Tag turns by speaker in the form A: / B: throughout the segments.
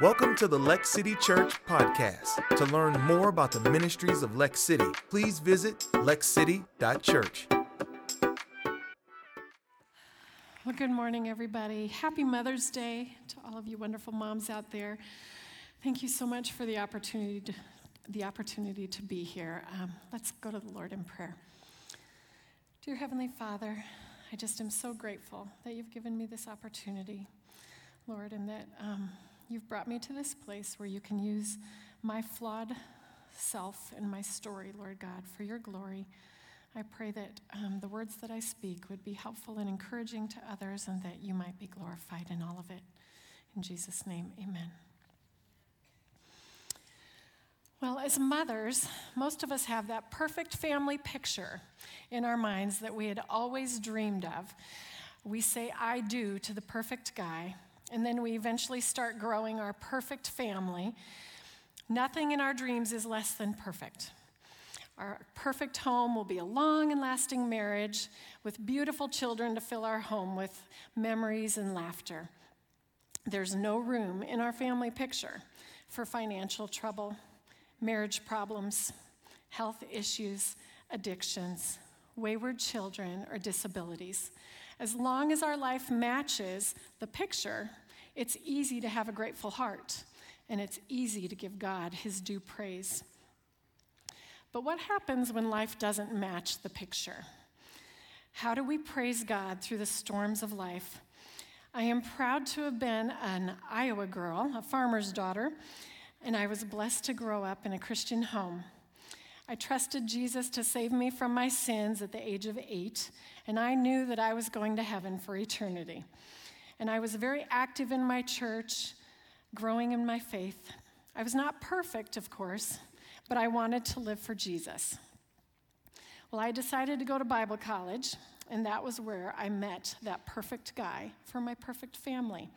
A: Welcome to the Lex City Church podcast. To learn more about the ministries of Lex City, please visit lexcity.church.
B: Well, good morning, everybody. Happy Mother's Day to all of you wonderful moms out there. Thank you so much for the opportunity to, the opportunity to be here. Um, let's go to the Lord in prayer. Dear Heavenly Father, I just am so grateful that you've given me this opportunity, Lord, and that um, you've brought me to this place where you can use my flawed self and my story, Lord God, for your glory. I pray that um, the words that I speak would be helpful and encouraging to others and that you might be glorified in all of it. In Jesus' name, amen. Well, as mothers, most of us have that perfect family picture in our minds that we had always dreamed of. We say, I do to the perfect guy, and then we eventually start growing our perfect family. Nothing in our dreams is less than perfect. Our perfect home will be a long and lasting marriage with beautiful children to fill our home with memories and laughter. There's no room in our family picture for financial trouble, marriage problems, health issues, addictions, wayward children, or disabilities. As long as our life matches the picture, it's easy to have a grateful heart and it's easy to give God his due praise. But what happens when life doesn't match the picture? How do we praise God through the storms of life? I am proud to have been an Iowa girl, a farmer's daughter, and I was blessed to grow up in a Christian home. I trusted Jesus to save me from my sins at the age of eight, and I knew that I was going to heaven for eternity. And I was very active in my church, growing in my faith. I was not perfect, of course, but I wanted to live for Jesus. Well, I decided to go to Bible college, and that was where I met that perfect guy for my perfect family.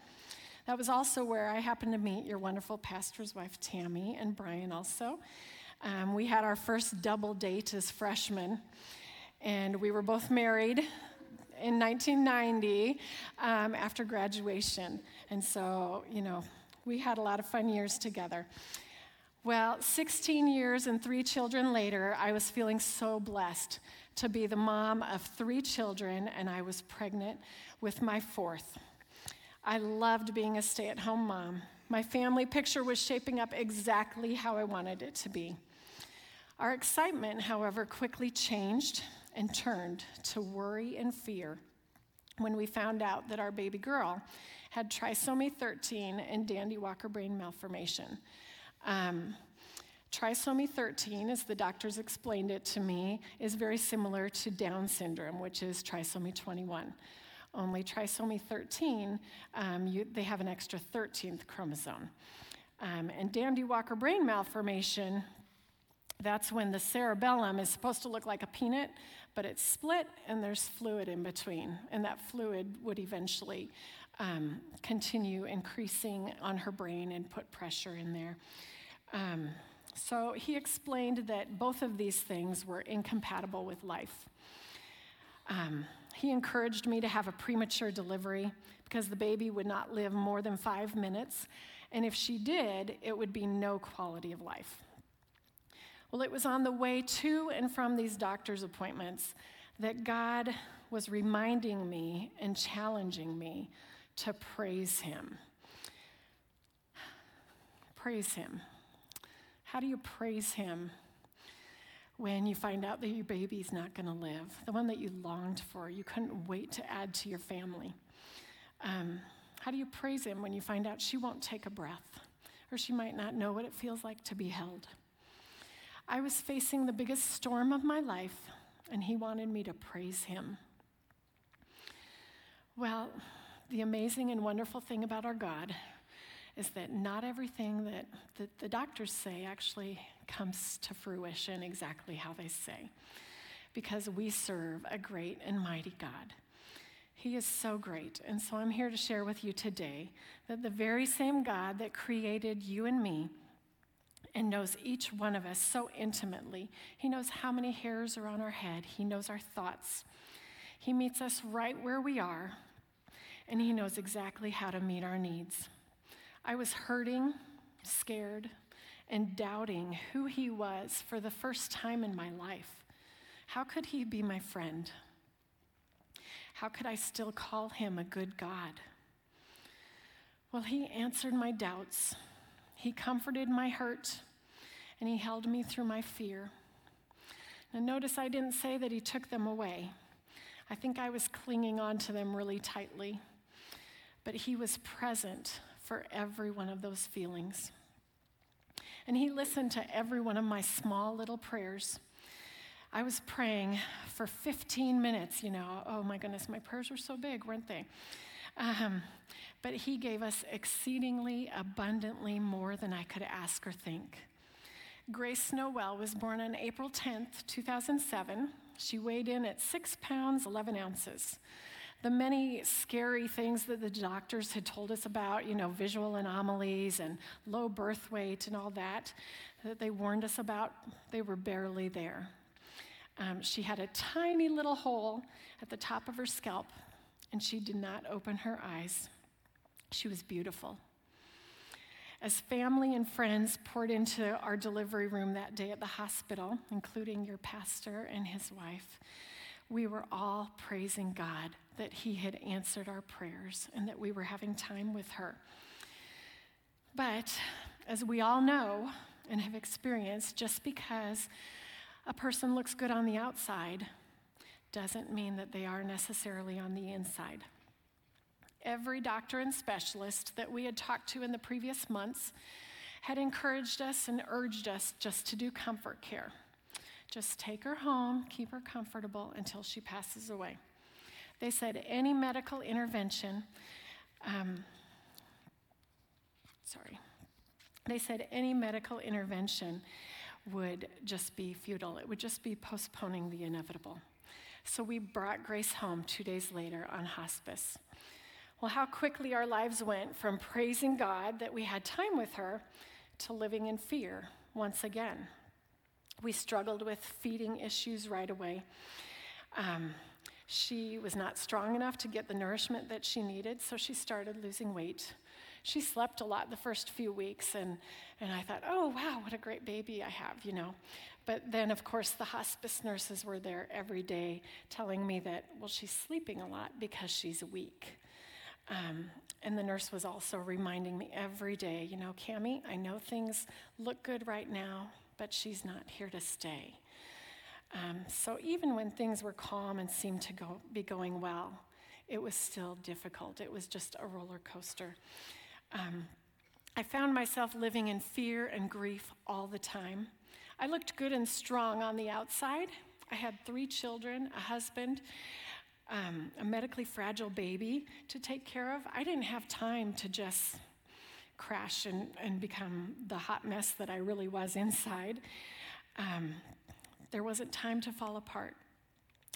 B: That was also where I happened to meet your wonderful pastor's wife, Tammy, and Brian also. Um, we had our first double date as freshmen, and we were both married in 1990 um, after graduation. And so, you know, we had a lot of fun years together. Well, 16 years and three children later, I was feeling so blessed to be the mom of three children, and I was pregnant with my fourth. I loved being a stay at home mom. My family picture was shaping up exactly how I wanted it to be. Our excitement, however, quickly changed and turned to worry and fear when we found out that our baby girl had trisomy 13 and Dandy Walker brain malformation. Um, trisomy 13, as the doctors explained it to me, is very similar to Down syndrome, which is trisomy 21. Only trisomy 13, um, you, they have an extra 13th chromosome. Um, and Dandy Walker brain malformation, that's when the cerebellum is supposed to look like a peanut, but it's split and there's fluid in between. And that fluid would eventually um, continue increasing on her brain and put pressure in there. Um, so he explained that both of these things were incompatible with life. Um, he encouraged me to have a premature delivery because the baby would not live more than five minutes, and if she did, it would be no quality of life. Well, it was on the way to and from these doctor's appointments that God was reminding me and challenging me to praise Him. Praise Him. How do you praise Him when you find out that your baby's not going to live, the one that you longed for, you couldn't wait to add to your family. Um, how do you praise Him when you find out she won't take a breath or she might not know what it feels like to be held? I was facing the biggest storm of my life, and He wanted me to praise Him. Well, the amazing and wonderful thing about our God is that not everything that, that the doctors say actually comes to fruition exactly how they say, because we serve a great and mighty God. He is so great. And so I'm here to share with you today that the very same God that created you and me and knows each one of us so intimately, He knows how many hairs are on our head, He knows our thoughts. He meets us right where we are, and He knows exactly how to meet our needs. I was hurting, scared, and doubting who he was for the first time in my life. How could he be my friend? How could I still call him a good God? Well, he answered my doubts, he comforted my hurt, and he held me through my fear. Now, notice I didn't say that he took them away. I think I was clinging on to them really tightly. But he was present for every one of those feelings. And he listened to every one of my small little prayers. I was praying for 15 minutes, you know. Oh my goodness, my prayers were so big, weren't they? Um, but he gave us exceedingly abundantly more than I could ask or think. Grace Snowell was born on April 10th, 2007. She weighed in at six pounds, 11 ounces. The many scary things that the doctors had told us about, you know, visual anomalies and low birth weight and all that, that they warned us about, they were barely there. Um, she had a tiny little hole at the top of her scalp, and she did not open her eyes. She was beautiful. As family and friends poured into our delivery room that day at the hospital, including your pastor and his wife, we were all praising God that He had answered our prayers and that we were having time with her. But as we all know and have experienced, just because a person looks good on the outside doesn't mean that they are necessarily on the inside. Every doctor and specialist that we had talked to in the previous months had encouraged us and urged us just to do comfort care. Just take her home, keep her comfortable until she passes away. They said any medical intervention, um, sorry, they said any medical intervention would just be futile. It would just be postponing the inevitable. So we brought Grace home two days later on hospice. Well, how quickly our lives went from praising God that we had time with her to living in fear once again. We struggled with feeding issues right away. Um, she was not strong enough to get the nourishment that she needed, so she started losing weight. She slept a lot the first few weeks, and, and I thought, oh, wow, what a great baby I have, you know. But then, of course, the hospice nurses were there every day telling me that, well, she's sleeping a lot because she's weak. Um, and the nurse was also reminding me every day, you know, Cami, I know things look good right now, but she's not here to stay. Um, so even when things were calm and seemed to go, be going well, it was still difficult. It was just a roller coaster. Um, I found myself living in fear and grief all the time. I looked good and strong on the outside. I had three children, a husband, um, a medically fragile baby to take care of, I didn't have time to just crash and, and become the hot mess that I really was inside. Um, there wasn't time to fall apart.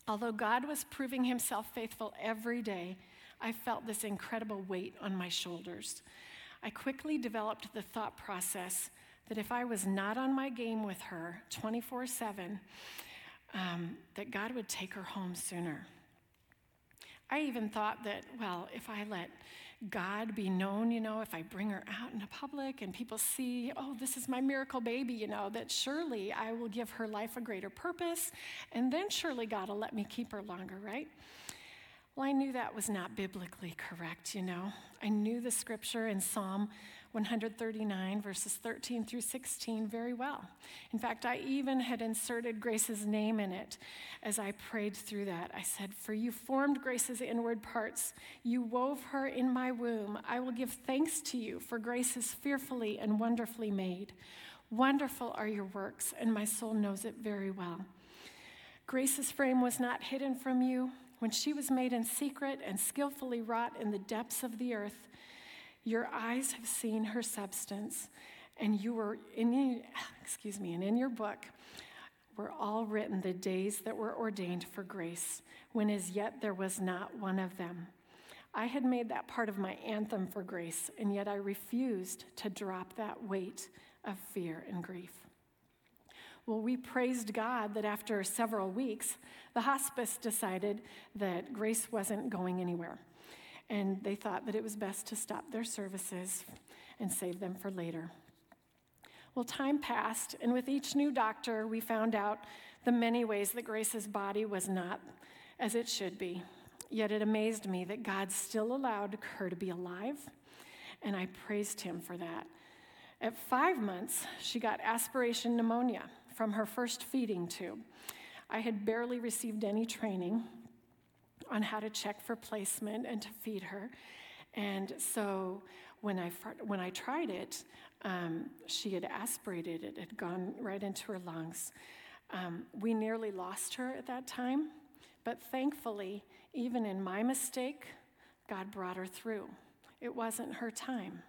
B: Although God was proving himself faithful every day, I felt this incredible weight on my shoulders. I quickly developed the thought process that if I was not on my game with her 24 7, um, that God would take her home sooner. I even thought that, well, if I let God be known, you know, if I bring her out into public and people see, oh, this is my miracle baby, you know, that surely I will give her life a greater purpose, and then surely God will let me keep her longer, right? Well, I knew that was not biblically correct, you know. I knew the scripture in Psalm 139, verses 13 through 16, very well. In fact, I even had inserted Grace's name in it as I prayed through that. I said, For you formed Grace's inward parts, you wove her in my womb. I will give thanks to you, for Grace is fearfully and wonderfully made. Wonderful are your works, and my soul knows it very well. Grace's frame was not hidden from you. When she was made in secret and skillfully wrought in the depths of the earth, your eyes have seen her substance, and you were in excuse me, and in your book were all written the days that were ordained for grace, when as yet there was not one of them. I had made that part of my anthem for grace, and yet I refused to drop that weight of fear and grief. Well, we praised God that after several weeks, the hospice decided that Grace wasn't going anywhere. and they thought that it was best to stop their services and save them for later. Well, time passed, and with each new doctor, we found out the many ways that Grace's body was not as it should be. Yet it amazed me that God still allowed her to be alive, and I praised Him for that. At five months, she got aspiration pneumonia from her first feeding tube. I had barely received any training on how to check for placement and to feed her. And so when I, when I tried it, um, she had aspirated it, had gone right into her lungs. Um, we nearly lost her at that time, but thankfully, even in my mistake, God brought her through. It wasn't her time.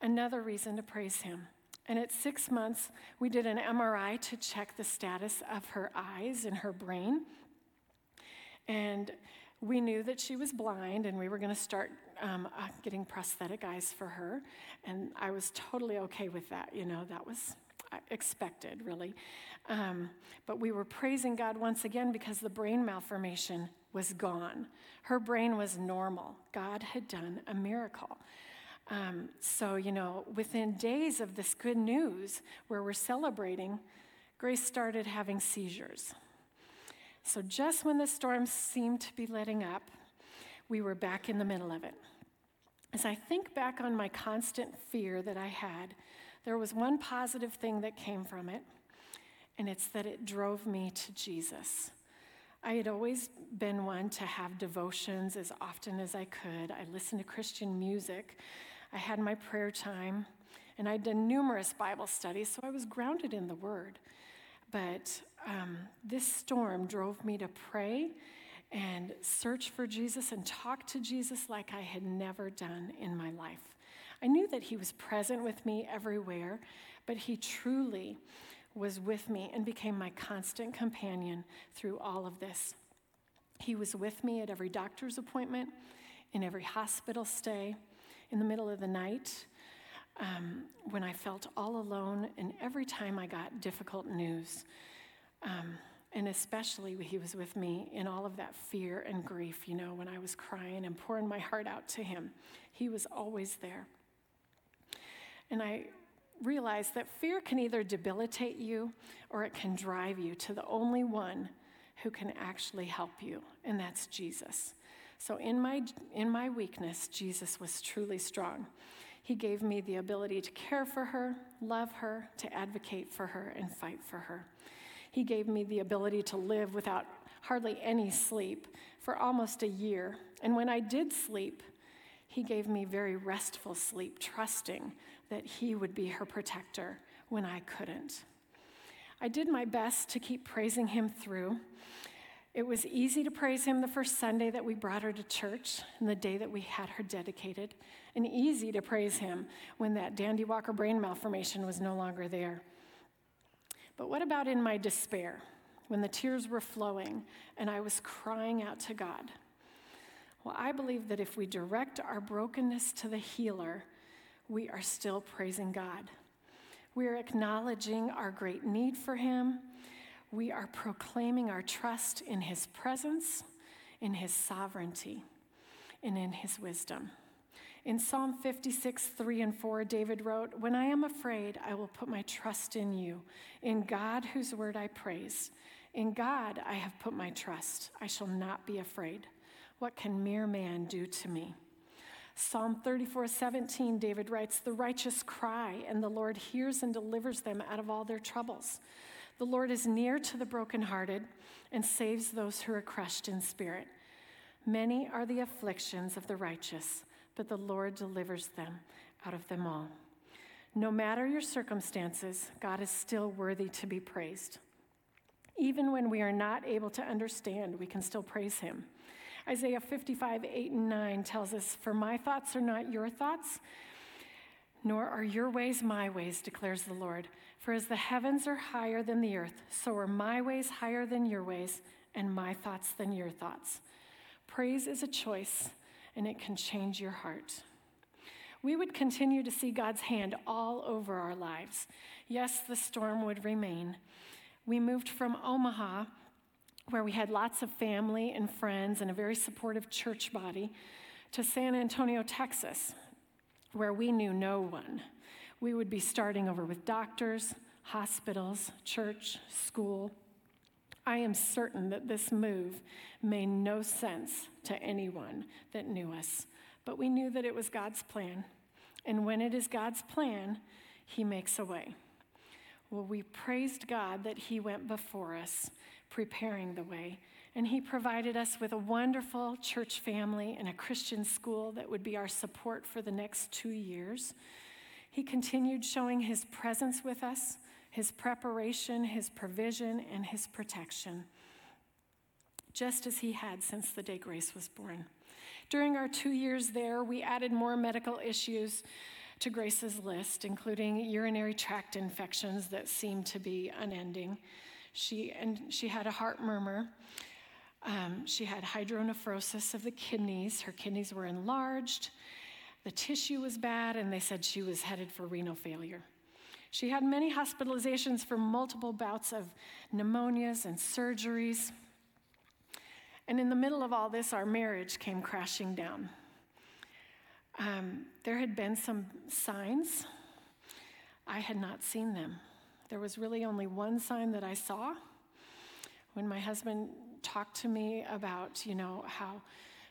B: Another reason to praise Him. And at six months, we did an MRI to check the status of her eyes and her brain. And we knew that she was blind, and we were going to start um, uh, getting prosthetic eyes for her. And I was totally okay with that. You know, that was uh, expected, really. Um, but we were praising God once again because the brain malformation was gone. Her brain was normal. God had done a miracle. Um, so, you know, within days of this good news where we're celebrating, Grace started having seizures. So, just when the storm seemed to be letting up, we were back in the middle of it. As I think back on my constant fear that I had, there was one positive thing that came from it, and it's that it drove me to Jesus. I had always been one to have devotions as often as I could. I listened to Christian music. I had my prayer time, and I'd done numerous Bible studies, so I was grounded in the Word. But um, this storm drove me to pray and search for Jesus and talk to Jesus like I had never done in my life. I knew that He was present with me everywhere, but He truly was with me and became my constant companion through all of this. He was with me at every doctor's appointment, in every hospital stay, in the middle of the night, um, when I felt all alone, and every time I got difficult news. Um, and especially he was with me in all of that fear and grief, you know, when I was crying and pouring my heart out to him. He was always there. And I realized that fear can either debilitate you or it can drive you to the only one who can actually help you, and that's Jesus. So in my in my weakness, Jesus was truly strong. He gave me the ability to care for her, love her, to advocate for her and fight for her. He gave me the ability to live without hardly any sleep for almost a year. And when I did sleep, he gave me very restful sleep, trusting that he would be her protector when I couldn't. I did my best to keep praising him through. It was easy to praise him the first Sunday that we brought her to church and the day that we had her dedicated, and easy to praise him when that Dandy Walker brain malformation was no longer there. But what about in my despair, when the tears were flowing and I was crying out to God? Well, I believe that if we direct our brokenness to the healer, we are still praising God. We are acknowledging our great need for Him. We are proclaiming our trust in His presence, in His sovereignty, and in His wisdom. In Psalm 56, 3 and 4, David wrote, When I am afraid, I will put my trust in you, in God whose word I praise. In God I have put my trust. I shall not be afraid. What can mere man do to me? Psalm 34, 17, David writes, The righteous cry, and the Lord hears and delivers them out of all their troubles. The Lord is near to the brokenhearted and saves those who are crushed in spirit. Many are the afflictions of the righteous but the Lord delivers them out of them all. No matter your circumstances, God is still worthy to be praised. Even when we are not able to understand, we can still praise him. Isaiah 55, 8 and 9 tells us, For my thoughts are not your thoughts, nor are your ways my ways, declares the Lord. For as the heavens are higher than the earth, so are my ways higher than your ways, and my thoughts than your thoughts. Praise is a choice and it can change your heart. We would continue to see God's hand all over our lives. Yes, the storm would remain. We moved from Omaha, where we had lots of family and friends and a very supportive church body, to San Antonio, Texas, where we knew no one. We would be starting over with doctors, hospitals, church, school. I am certain that this move made no sense to anyone that knew us, but we knew that it was God's plan. And when it is God's plan, He makes a way. Well, we praised God that He went before us, preparing the way. And He provided us with a wonderful church family and a Christian school that would be our support for the next two years. He continued showing His presence with us, His preparation, His provision, and His protection, just as He had since the day Grace was born. During our two years there, we added more medical issues to Grace's list, including urinary tract infections that seemed to be unending. She, and she had a heart murmur. Um, she had hydronephrosis of the kidneys. Her kidneys were enlarged. The tissue was bad, and they said she was headed for renal failure. She had many hospitalizations for multiple bouts of pneumonias and surgeries. And in the middle of all this, our marriage came crashing down. Um, there had been some signs. I had not seen them. There was really only one sign that I saw when my husband talked to me about, you know, how,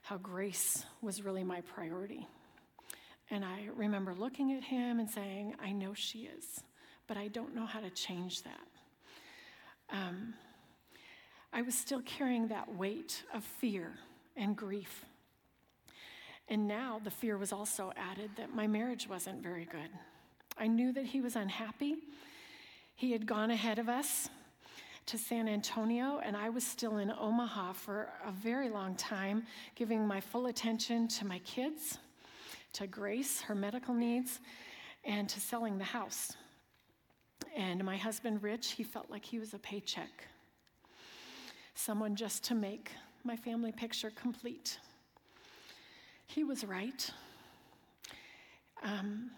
B: how grace was really my priority. And I remember looking at him and saying, I know she is, but I don't know how to change that. Um, I was still carrying that weight of fear and grief. And now the fear was also added that my marriage wasn't very good. I knew that he was unhappy. He had gone ahead of us to San Antonio, and I was still in Omaha for a very long time, giving my full attention to my kids, to Grace, her medical needs, and to selling the house. And my husband, Rich, he felt like he was a paycheck someone just to make my family picture complete. He was right. Um,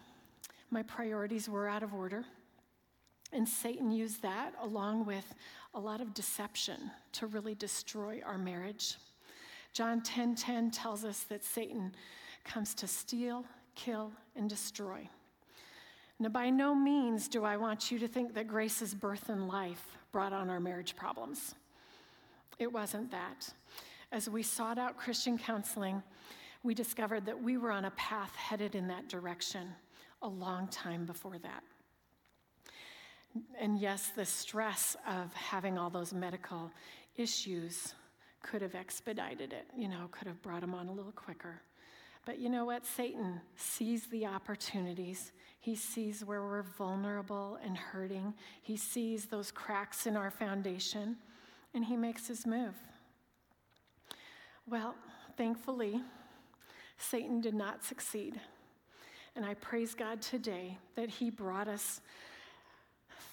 B: my priorities were out of order. And Satan used that along with a lot of deception to really destroy our marriage. John 10:10 10, 10 tells us that Satan comes to steal, kill, and destroy. Now, by no means do I want you to think that Grace's birth and life brought on our marriage problems. It wasn't that. As we sought out Christian counseling, we discovered that we were on a path headed in that direction a long time before that. And yes, the stress of having all those medical issues could have expedited it, you know, could have brought him on a little quicker. But you know what? Satan sees the opportunities. He sees where we're vulnerable and hurting. He sees those cracks in our foundation and he makes his move. Well, thankfully, Satan did not succeed. And I praise God today that he brought us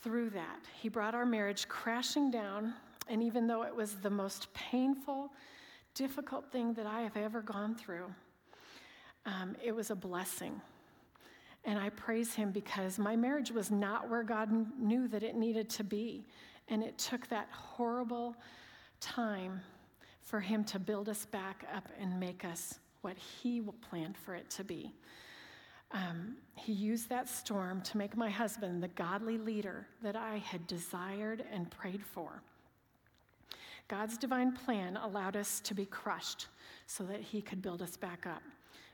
B: through that. He brought our marriage crashing down. And even though it was the most painful, difficult thing that I have ever gone through, um, it was a blessing. And I praise him because my marriage was not where God knew that it needed to be. And it took that horrible time for Him to build us back up and make us what He planned for it to be. Um, he used that storm to make my husband the godly leader that I had desired and prayed for. God's divine plan allowed us to be crushed so that He could build us back up,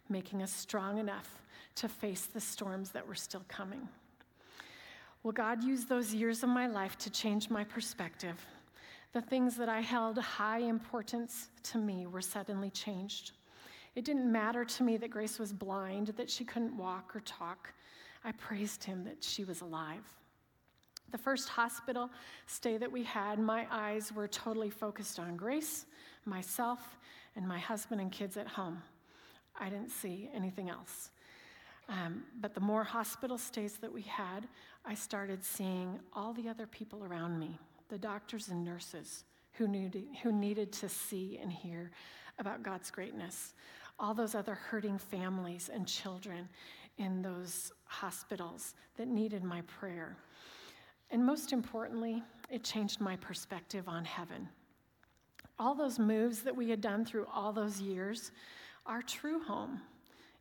B: making us strong enough to face the storms that were still coming. Well, God used those years of my life to change my perspective. The things that I held high importance to me were suddenly changed. It didn't matter to me that Grace was blind, that she couldn't walk or talk. I praised him that she was alive. The first hospital stay that we had, my eyes were totally focused on Grace, myself, and my husband and kids at home. I didn't see anything else. Um, but the more hospital stays that we had, I started seeing all the other people around me, the doctors and nurses who, needed, who needed to see and hear about God's greatness, all those other hurting families and children in those hospitals that needed my prayer. And most importantly, it changed my perspective on heaven. All those moves that we had done through all those years Our true home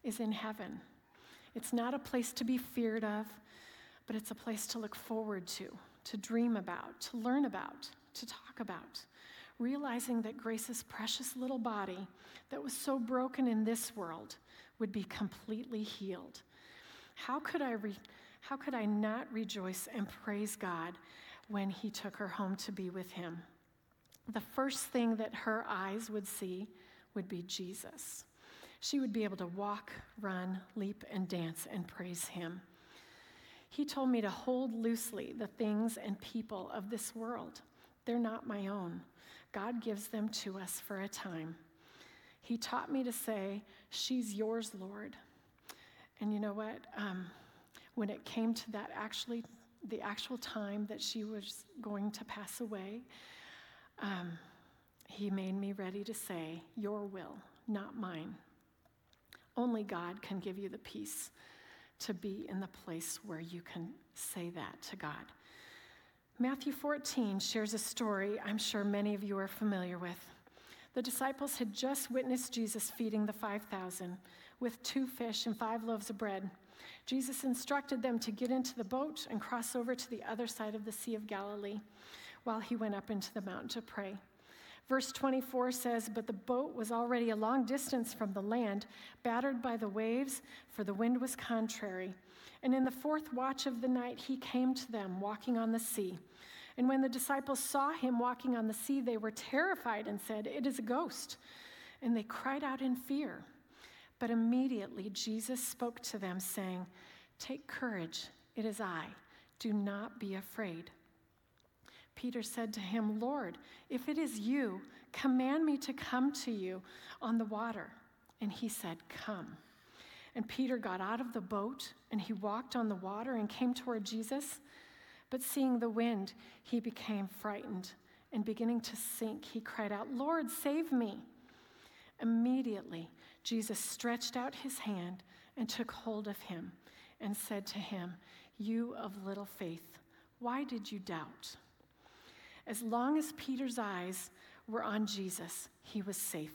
B: is in heaven. It's not a place to be feared of, but it's a place to look forward to, to dream about, to learn about, to talk about. Realizing that Grace's precious little body, that was so broken in this world, would be completely healed. How could I, re- how could I not rejoice and praise God when He took her home to be with Him? The first thing that her eyes would see would be Jesus. She would be able to walk, run, leap, and dance and praise Him. He told me to hold loosely the things and people of this world. They're not my own. God gives them to us for a time. He taught me to say, She's yours, Lord. And you know what? Um, when it came to that actually, the actual time that she was going to pass away, um, he made me ready to say, Your will, not mine. Only God can give you the peace to be in the place where you can say that to God. Matthew 14 shares a story I'm sure many of you are familiar with. The disciples had just witnessed Jesus feeding the 5,000 with two fish and five loaves of bread. Jesus instructed them to get into the boat and cross over to the other side of the Sea of Galilee while he went up into the mountain to pray. Verse 24 says, But the boat was already a long distance from the land, battered by the waves, for the wind was contrary. And in the fourth watch of the night, he came to them, walking on the sea. And when the disciples saw him walking on the sea, they were terrified and said, It is a ghost. And they cried out in fear. But immediately Jesus spoke to them, saying, Take courage, it is I. Do not be afraid. Peter said to him, Lord, if it is you, command me to come to you on the water. And he said, Come. And Peter got out of the boat and he walked on the water and came toward Jesus. But seeing the wind, he became frightened, and beginning to sink, he cried out, Lord, save me. Immediately, Jesus stretched out his hand and took hold of him and said to him, You of little faith, why did you doubt? As long as Peter's eyes were on Jesus, he was safe.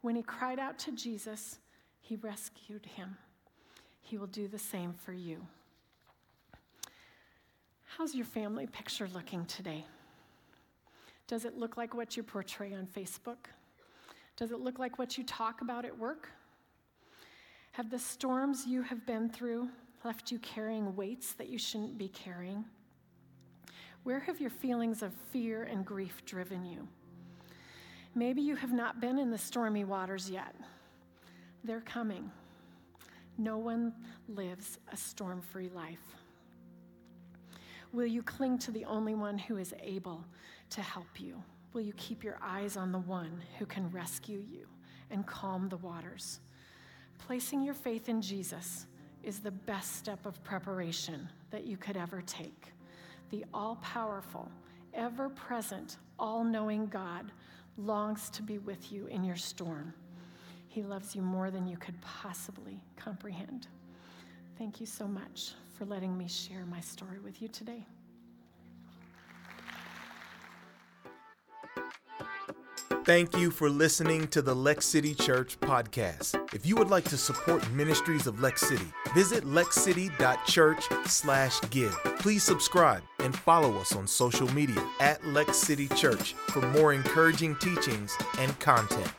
B: When he cried out to Jesus, he rescued him. He will do the same for you. How's your family picture looking today? Does it look like what you portray on Facebook? Does it look like what you talk about at work? Have the storms you have been through left you carrying weights that you shouldn't be carrying? Where have your feelings of fear and grief driven you? Maybe you have not been in the stormy waters yet. They're coming. No one lives a storm free life. Will you cling to the only one who is able to help you? Will you keep your eyes on the one who can rescue you and calm the waters? Placing your faith in Jesus is the best step of preparation that you could ever take. The all powerful, ever present, all knowing God longs to be with you in your storm. He loves you more than you could possibly comprehend. Thank you so much for letting me share my story with you today.
A: Thank you for listening to the Lex City Church podcast. If you would like to support ministries of Lex City, visit lexcity.church/give. Please subscribe and follow us on social media at Lex City Church for more encouraging teachings and content.